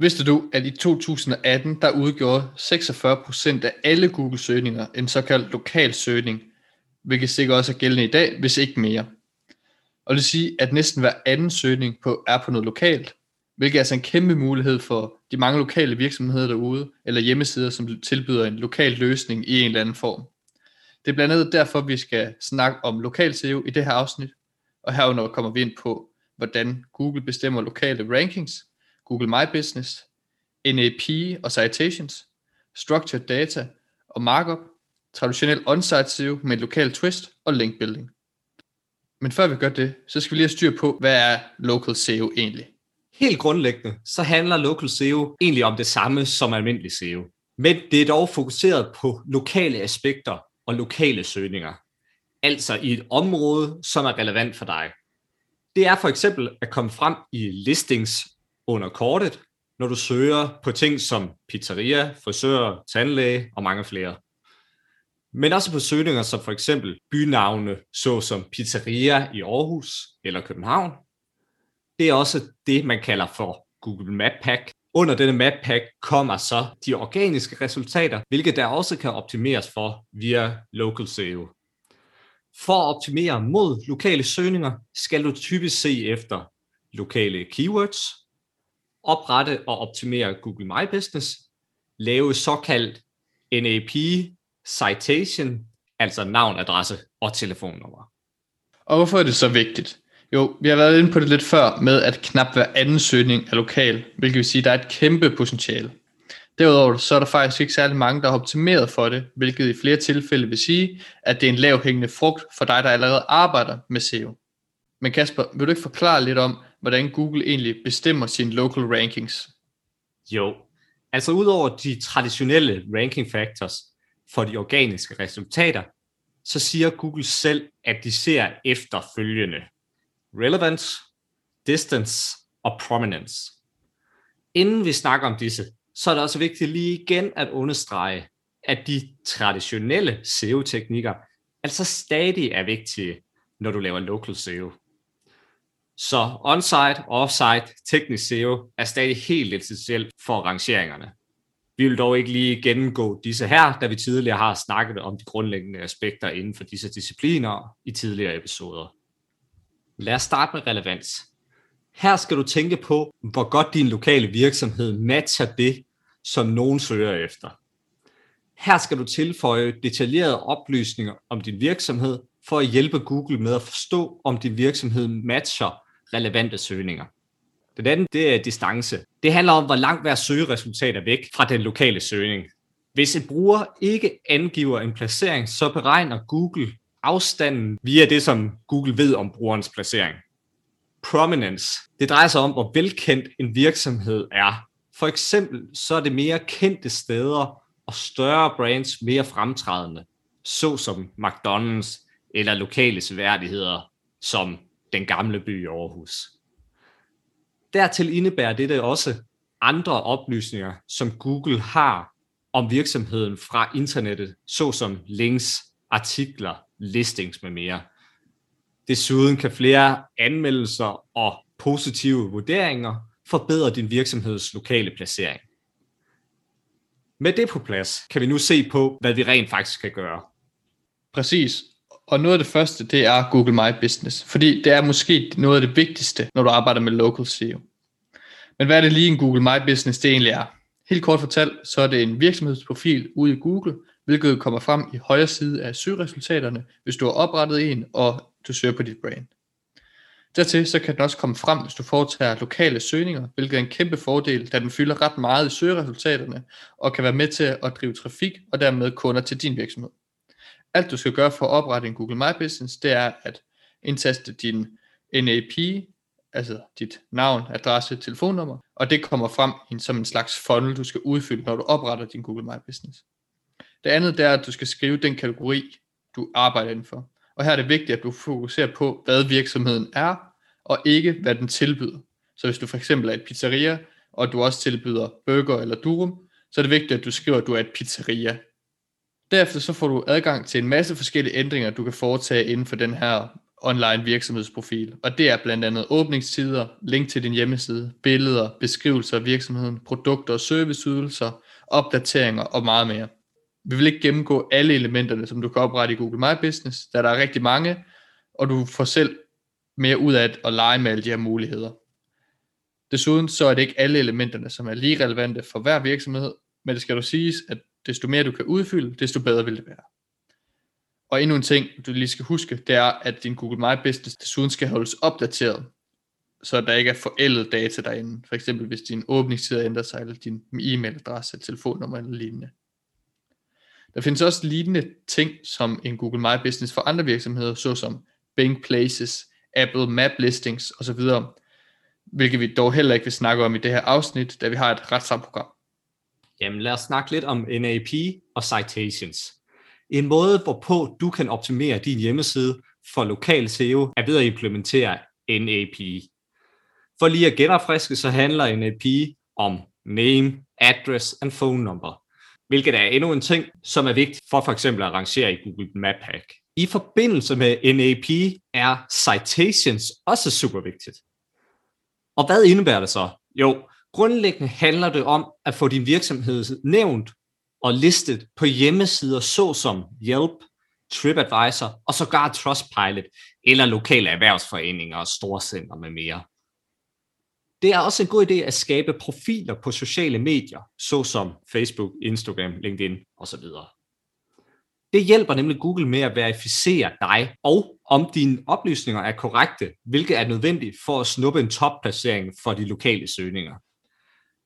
Vidste du, at i 2018, der udgjorde 46% af alle Google-søgninger en såkaldt lokal søgning, hvilket sikkert også er gældende i dag, hvis ikke mere. Og det vil sige, at næsten hver anden søgning på, er på noget lokalt, hvilket er altså en kæmpe mulighed for de mange lokale virksomheder derude, eller hjemmesider, som tilbyder en lokal løsning i en eller anden form. Det er blandt andet derfor, vi skal snakke om lokal SEO i det her afsnit, og herunder kommer vi ind på, hvordan Google bestemmer lokale rankings, Google My Business, NAP og citations, structured data og markup, traditionel on-site SEO med et lokal twist og link building. Men før vi gør det, så skal vi lige have styr på, hvad er local SEO egentlig? Helt grundlæggende, så handler local SEO egentlig om det samme som almindelig SEO. Men det er dog fokuseret på lokale aspekter og lokale søgninger. Altså i et område, som er relevant for dig. Det er for eksempel at komme frem i listings under kortet, når du søger på ting som pizzeria, frisør, tandlæge og mange flere. Men også på søgninger som for eksempel bynavne, såsom pizzeria i Aarhus eller København. Det er også det, man kalder for Google Map Pack. Under denne map pack kommer så de organiske resultater, hvilket der også kan optimeres for via Local SEO. For at optimere mod lokale søgninger, skal du typisk se efter lokale keywords, oprette og optimere Google My Business, lave såkaldt NAP citation, altså navn, adresse og telefonnummer. Og hvorfor er det så vigtigt? Jo, vi har været inde på det lidt før med, at knap hver anden søgning er lokal, hvilket vil sige, at der er et kæmpe potentiale. Derudover så er der faktisk ikke særlig mange, der har optimeret for det, hvilket i flere tilfælde vil sige, at det er en lavhængende frugt for dig, der allerede arbejder med SEO. Men Kasper, vil du ikke forklare lidt om, hvordan Google egentlig bestemmer sine local rankings? Jo, altså udover de traditionelle ranking factors for de organiske resultater, så siger Google selv, at de ser efter følgende. Relevance, distance og prominence. Inden vi snakker om disse, så er det også vigtigt lige igen at understrege, at de traditionelle SEO-teknikker altså stadig er vigtige, når du laver local SEO. Så onsite og offsite teknisk SEO er stadig helt essentielt for rangeringerne. Vi vil dog ikke lige gennemgå disse her, da vi tidligere har snakket om de grundlæggende aspekter inden for disse discipliner i tidligere episoder. Lad os starte med relevans. Her skal du tænke på, hvor godt din lokale virksomhed matcher det, som nogen søger efter. Her skal du tilføje detaljerede oplysninger om din virksomhed for at hjælpe Google med at forstå, om din virksomhed matcher relevante søgninger. Den anden, det er distance. Det handler om, hvor langt hver søgeresultat er væk fra den lokale søgning. Hvis en bruger ikke angiver en placering, så beregner Google afstanden via det, som Google ved om brugerens placering. Prominence. Det drejer sig om, hvor velkendt en virksomhed er. For eksempel så er det mere kendte steder og større brands mere fremtrædende, såsom McDonald's eller lokale seværdigheder som den gamle by i Aarhus. Dertil indebærer dette også andre oplysninger, som Google har om virksomheden fra internettet, såsom links, artikler, listings med mere. Desuden kan flere anmeldelser og positive vurderinger forbedre din virksomheds lokale placering. Med det på plads kan vi nu se på, hvad vi rent faktisk kan gøre. Præcis. Og noget af det første, det er Google My Business. Fordi det er måske noget af det vigtigste, når du arbejder med local SEO. Men hvad er det lige en Google My Business det egentlig er? Helt kort fortalt, så er det en virksomhedsprofil ude i Google, hvilket kommer frem i højre side af søgeresultaterne, hvis du har oprettet en, og du søger på dit brand. Dertil så kan den også komme frem, hvis du foretager lokale søgninger, hvilket er en kæmpe fordel, da den fylder ret meget i søgeresultaterne, og kan være med til at drive trafik og dermed kunder til din virksomhed. Alt du skal gøre for at oprette en Google My Business, det er at indtaste din NAP, altså dit navn, adresse, telefonnummer, og det kommer frem som en slags funnel, du skal udfylde, når du opretter din Google My Business. Det andet det er, at du skal skrive den kategori, du arbejder indenfor. Og her er det vigtigt, at du fokuserer på, hvad virksomheden er, og ikke hvad den tilbyder. Så hvis du for eksempel er et pizzeria, og du også tilbyder burger eller durum, så er det vigtigt, at du skriver, at du er et pizzeria. Derefter så får du adgang til en masse forskellige ændringer, du kan foretage inden for den her online virksomhedsprofil. Og det er blandt andet åbningstider, link til din hjemmeside, billeder, beskrivelser af virksomheden, produkter og serviceydelser, opdateringer og meget mere. Vi vil ikke gennemgå alle elementerne, som du kan oprette i Google My Business, da der er rigtig mange, og du får selv mere ud af at lege med alle de her muligheder. Desuden så er det ikke alle elementerne, som er lige relevante for hver virksomhed, men det skal du siges, at desto mere du kan udfylde, desto bedre vil det være. Og endnu en ting, du lige skal huske, det er, at din Google My Business desuden skal holdes opdateret, så der ikke er forældet data derinde. For eksempel hvis din åbningstid ændrer sig, eller din e-mailadresse, telefonnummer eller lignende. Der findes også lignende ting som en Google My Business for andre virksomheder, såsom Bing Places, Apple Map Listings osv., hvilket vi dog heller ikke vil snakke om i det her afsnit, da vi har et retssamprogram. Jamen lad os snakke lidt om NAP og citations. En måde, hvorpå du kan optimere din hjemmeside for lokal SEO, er ved at implementere NAP. For lige at genopfriske, så handler NAP om name, address and phone number, hvilket er endnu en ting, som er vigtigt for for eksempel at rangere i Google Map Hack. I forbindelse med NAP er citations også super vigtigt. Og hvad indebærer det så? Jo, grundlæggende handler det om at få din virksomhed nævnt og listet på hjemmesider såsom Yelp, TripAdvisor og sågar Trustpilot eller lokale erhvervsforeninger og storcenter med mere. Det er også en god idé at skabe profiler på sociale medier, såsom Facebook, Instagram, LinkedIn osv. Det hjælper nemlig Google med at verificere dig og om dine oplysninger er korrekte, hvilket er nødvendigt for at snuppe en topplacering for de lokale søgninger.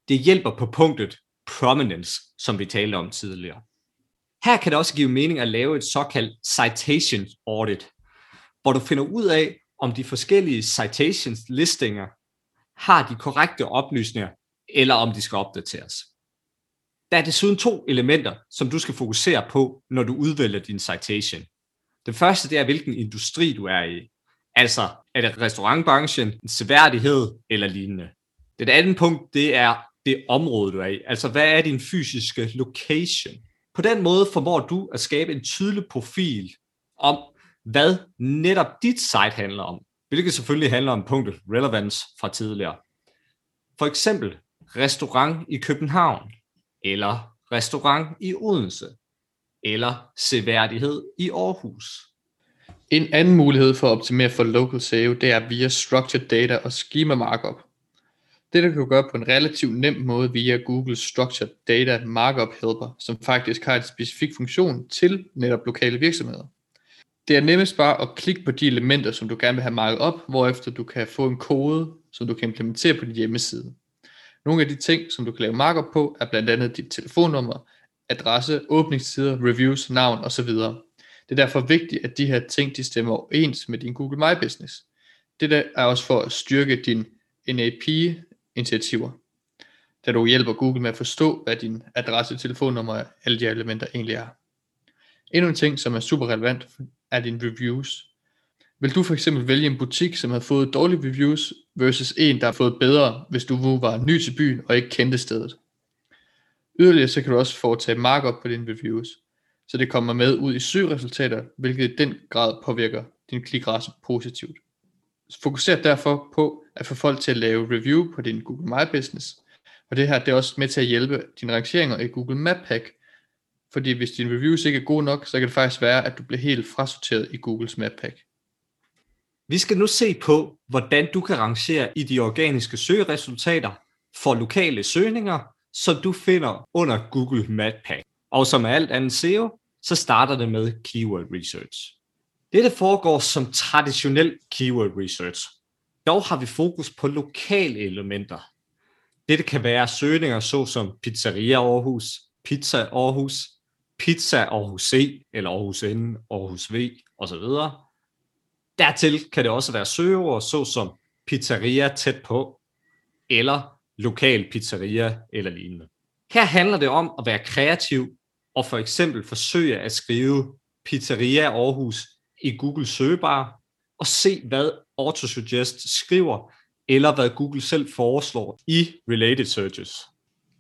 Det hjælper på punktet prominence, som vi talte om tidligere. Her kan det også give mening at lave et såkaldt citation audit, hvor du finder ud af, om de forskellige citations listinger har de korrekte oplysninger, eller om de skal opdateres. Der er desuden to elementer, som du skal fokusere på, når du udvælger din citation. Det første det er, hvilken industri du er i. Altså, er det restaurantbranchen, en seværdighed eller lignende. Det andet punkt, det er det område, du er i. Altså, hvad er din fysiske location? På den måde formår du at skabe en tydelig profil om, hvad netop dit site handler om. Hvilket selvfølgelig handler om punktet relevance fra tidligere. For eksempel restaurant i København, eller restaurant i Odense, eller seværdighed i Aarhus. En anden mulighed for at optimere for local SEO, det er via structured data og schema markup. Det kan du gøre på en relativt nem måde via Google Structured Data Markup Helper, som faktisk har en specifik funktion til netop lokale virksomheder. Det er nemmest bare at klikke på de elementer, som du gerne vil have market op, hvorefter du kan få en kode, som du kan implementere på din hjemmeside. Nogle af de ting, som du kan lave markup på, er blandt andet dit telefonnummer, adresse, åbningstider, reviews, navn osv. Det er derfor vigtigt, at de her ting de stemmer overens med din Google My Business. Det der er også for at styrke din NAP initiativer, da du hjælper Google med at forstå, hvad din adresse, telefonnummer og alle de her elementer egentlig er. Endnu en ting, som er super relevant, er dine reviews. Vil du for eksempel vælge en butik, som har fået dårlige reviews, versus en, der har fået bedre, hvis du nu var ny til byen og ikke kendte stedet? Yderligere så kan du også foretage markup på dine reviews, så det kommer med ud i søgeresultater, hvilket i den grad påvirker din klikrate positivt. Fokuser derfor på at få folk til at lave review på din Google My Business, og det her det er også med til at hjælpe dine rangeringer i Google Map Pack, fordi hvis dine reviews ikke er gode nok, så kan det faktisk være, at du bliver helt frasorteret i Googles Map Pack. Vi skal nu se på, hvordan du kan rangere i de organiske søgeresultater for lokale søgninger, som du finder under Google Map Pack. Og som alt andet SEO, så starter det med Keyword Research. Dette foregår som traditionel Keyword Research. Dog har vi fokus på lokale elementer. Dette kan være søgninger såsom Pizzeria Aarhus, Pizza Aarhus, Pizza Aarhus C, eller Aarhus N, Aarhus V, osv. Dertil kan det også være søgeord såsom pizzeria tæt på, eller lokal pizzeria eller lignende. Her handler det om at være kreativ og for eksempel forsøge at skrive Pizzeria Aarhus i Google søgebar, og se, hvad Autosuggest skriver, eller hvad Google selv foreslår i related searches.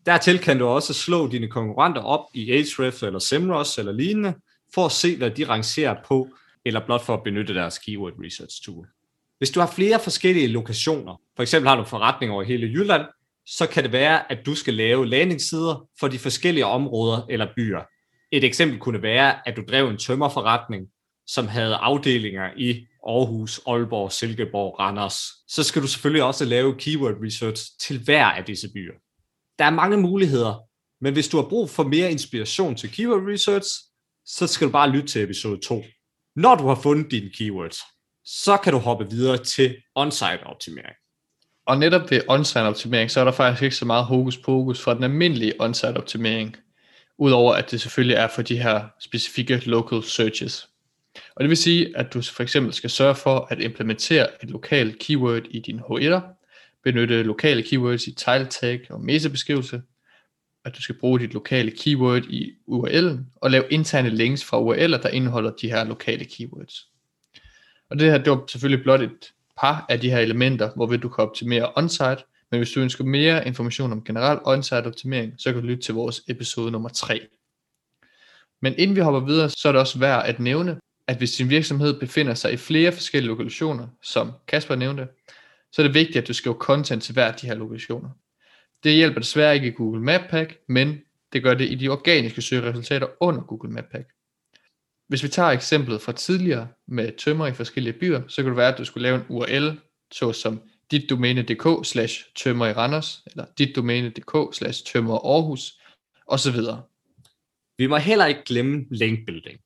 Dertil kan du også slå dine konkurrenter op i Ahrefs eller Semrush eller lignende, for at se, hvad de rangerer på, eller blot for at benytte deres keyword research tool. Hvis du har flere forskellige lokationer, for eksempel har du forretning over hele Jylland, så kan det være, at du skal lave landingssider for de forskellige områder eller byer. Et eksempel kunne være, at du drev en tømmerforretning, som havde afdelinger i Aarhus, Aalborg, Silkeborg, Randers. Så skal du selvfølgelig også lave keyword research til hver af disse byer. Der er mange muligheder, men hvis du har brug for mere inspiration til keyword research, så skal du bare lytte til episode 2. Når du har fundet dine keywords, så kan du hoppe videre til on-site optimering. Og netop ved on-site optimering, så er der faktisk ikke så meget hokus pokus fra den almindelige on-site optimering, udover at det selvfølgelig er for de her specifikke local searches. Og det vil sige, at du for eksempel skal sørge for at implementere et lokalt keyword i din H1'er, benytte lokale keywords i title tag og mesebeskrivelse, at du skal bruge dit lokale keyword i URL'en, og lave interne links fra URL'er, der indeholder de her lokale keywords. Og det her, det var selvfølgelig blot et par af de her elementer, hvor du kan optimere on-site, men hvis du ønsker mere information om generel on-site optimering, så kan du lytte til vores episode nummer 3. Men inden vi hopper videre, så er det også værd at nævne, at hvis din virksomhed befinder sig i flere forskellige lokationer, som Kasper nævnte, så er det vigtigt, at du skriver content til hver af de her lokationer. Det hjælper desværre ikke i Google Map Pack, men det gør det i de organiske søgeresultater under Google Map Pack. Hvis vi tager eksemplet fra tidligere med tømmer i forskellige byer, så kan det være, at du skulle lave en URL, såsom ditdomæne.dk slash tømmer i Randers, eller ditdomæne.dk slash tømmer Aarhus, osv. Vi må heller ikke glemme linkbuilding.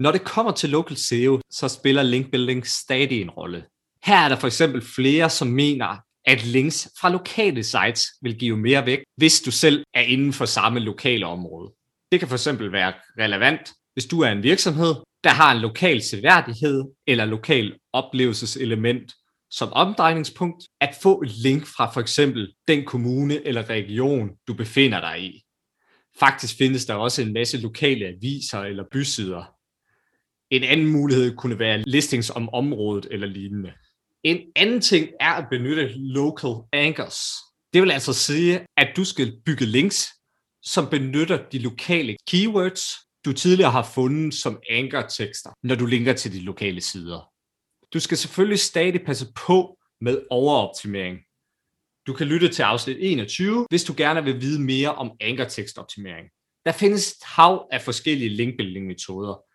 Når det kommer til local SEO, så spiller linkbuilding stadig en rolle. Her er der for eksempel flere, som mener, at links fra lokale sites vil give mere vægt, hvis du selv er inden for samme lokale område. Det kan for eksempel være relevant, hvis du er en virksomhed, der har en lokal seværdighed eller lokal oplevelseselement som omdrejningspunkt, at få et link fra for eksempel den kommune eller region, du befinder dig i. Faktisk findes der også en masse lokale aviser eller bysider. En anden mulighed kunne være listings om området eller lignende. En anden ting er at benytte local anchors. Det vil altså sige, at du skal bygge links, som benytter de lokale keywords, du tidligere har fundet som anchor-tekster, når du linker til de lokale sider. Du skal selvfølgelig stadig passe på med overoptimering. Du kan lytte til afsnit 21, hvis du gerne vil vide mere om anchor-tekstoptimering. Der findes et hav af forskellige linkbuilding-metoder,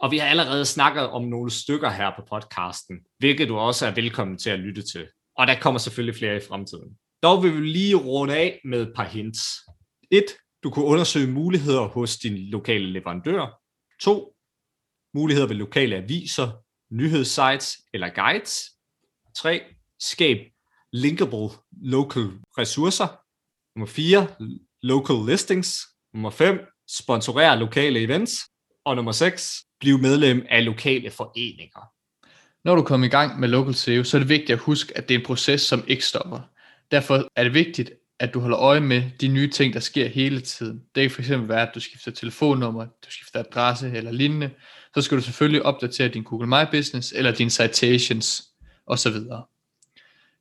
og vi har allerede snakket om nogle stykker her på podcasten, hvilket du også er velkommen til at lytte til. Og der kommer selvfølgelig flere i fremtiden. Dog vil vi lige runde af med et par hints. 1. Du kunne undersøge muligheder hos din lokale leverandør. 2. Muligheder ved lokale aviser, nyhedssites eller guides. 3. Skab linkable local ressourcer. Nummer 4. Local listings. Nummer 5. Sponsorere lokale events. Og nummer 6 blive medlem af lokale foreninger. Når du kommer i gang med Local SEO, så er det vigtigt at huske, at det er en proces, som ikke stopper. Derfor er det vigtigt, at du holder øje med de nye ting, der sker hele tiden. Det kan fx være, at du skifter telefonnummer, du skifter adresse eller lignende. Så skal du selvfølgelig opdatere din Google My Business eller dine citations osv.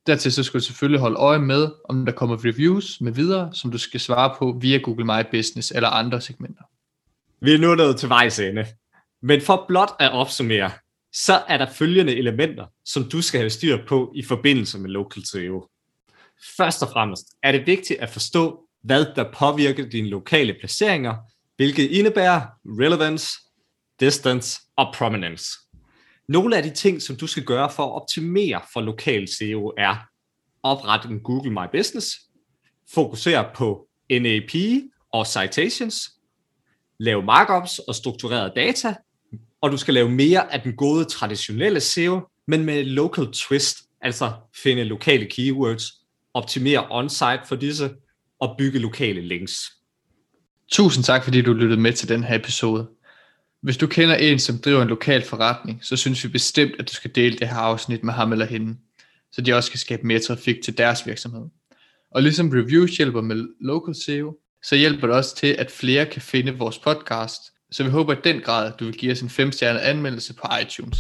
Dertil så skal du selvfølgelig holde øje med, om der kommer reviews med videre, som du skal svare på via Google My Business eller andre segmenter. Vi er nu nået til vejs ende. Men for blot at opsummere, så er der følgende elementer, som du skal have styr på i forbindelse med Local SEO. Først og fremmest er det vigtigt at forstå, hvad der påvirker dine lokale placeringer, hvilket indebærer relevance, distance og prominence. Nogle af de ting, som du skal gøre for at optimere for lokal SEO er oprette en Google My Business, fokusere på NAP og citations, lave markups og struktureret data, og du skal lave mere af den gode traditionelle SEO, men med local twist, altså finde lokale keywords, optimere on-site for disse og bygge lokale links. Tusind tak, fordi du lyttede med til den her episode. Hvis du kender en, som driver en lokal forretning, så synes vi bestemt, at du skal dele det her afsnit med ham eller hende, så de også kan skabe mere trafik til deres virksomhed. Og ligesom reviews hjælper med local SEO, så hjælper det også til, at flere kan finde vores podcast, så vi håber i den grad, at du vil give os en 5-stjernet anmeldelse på iTunes.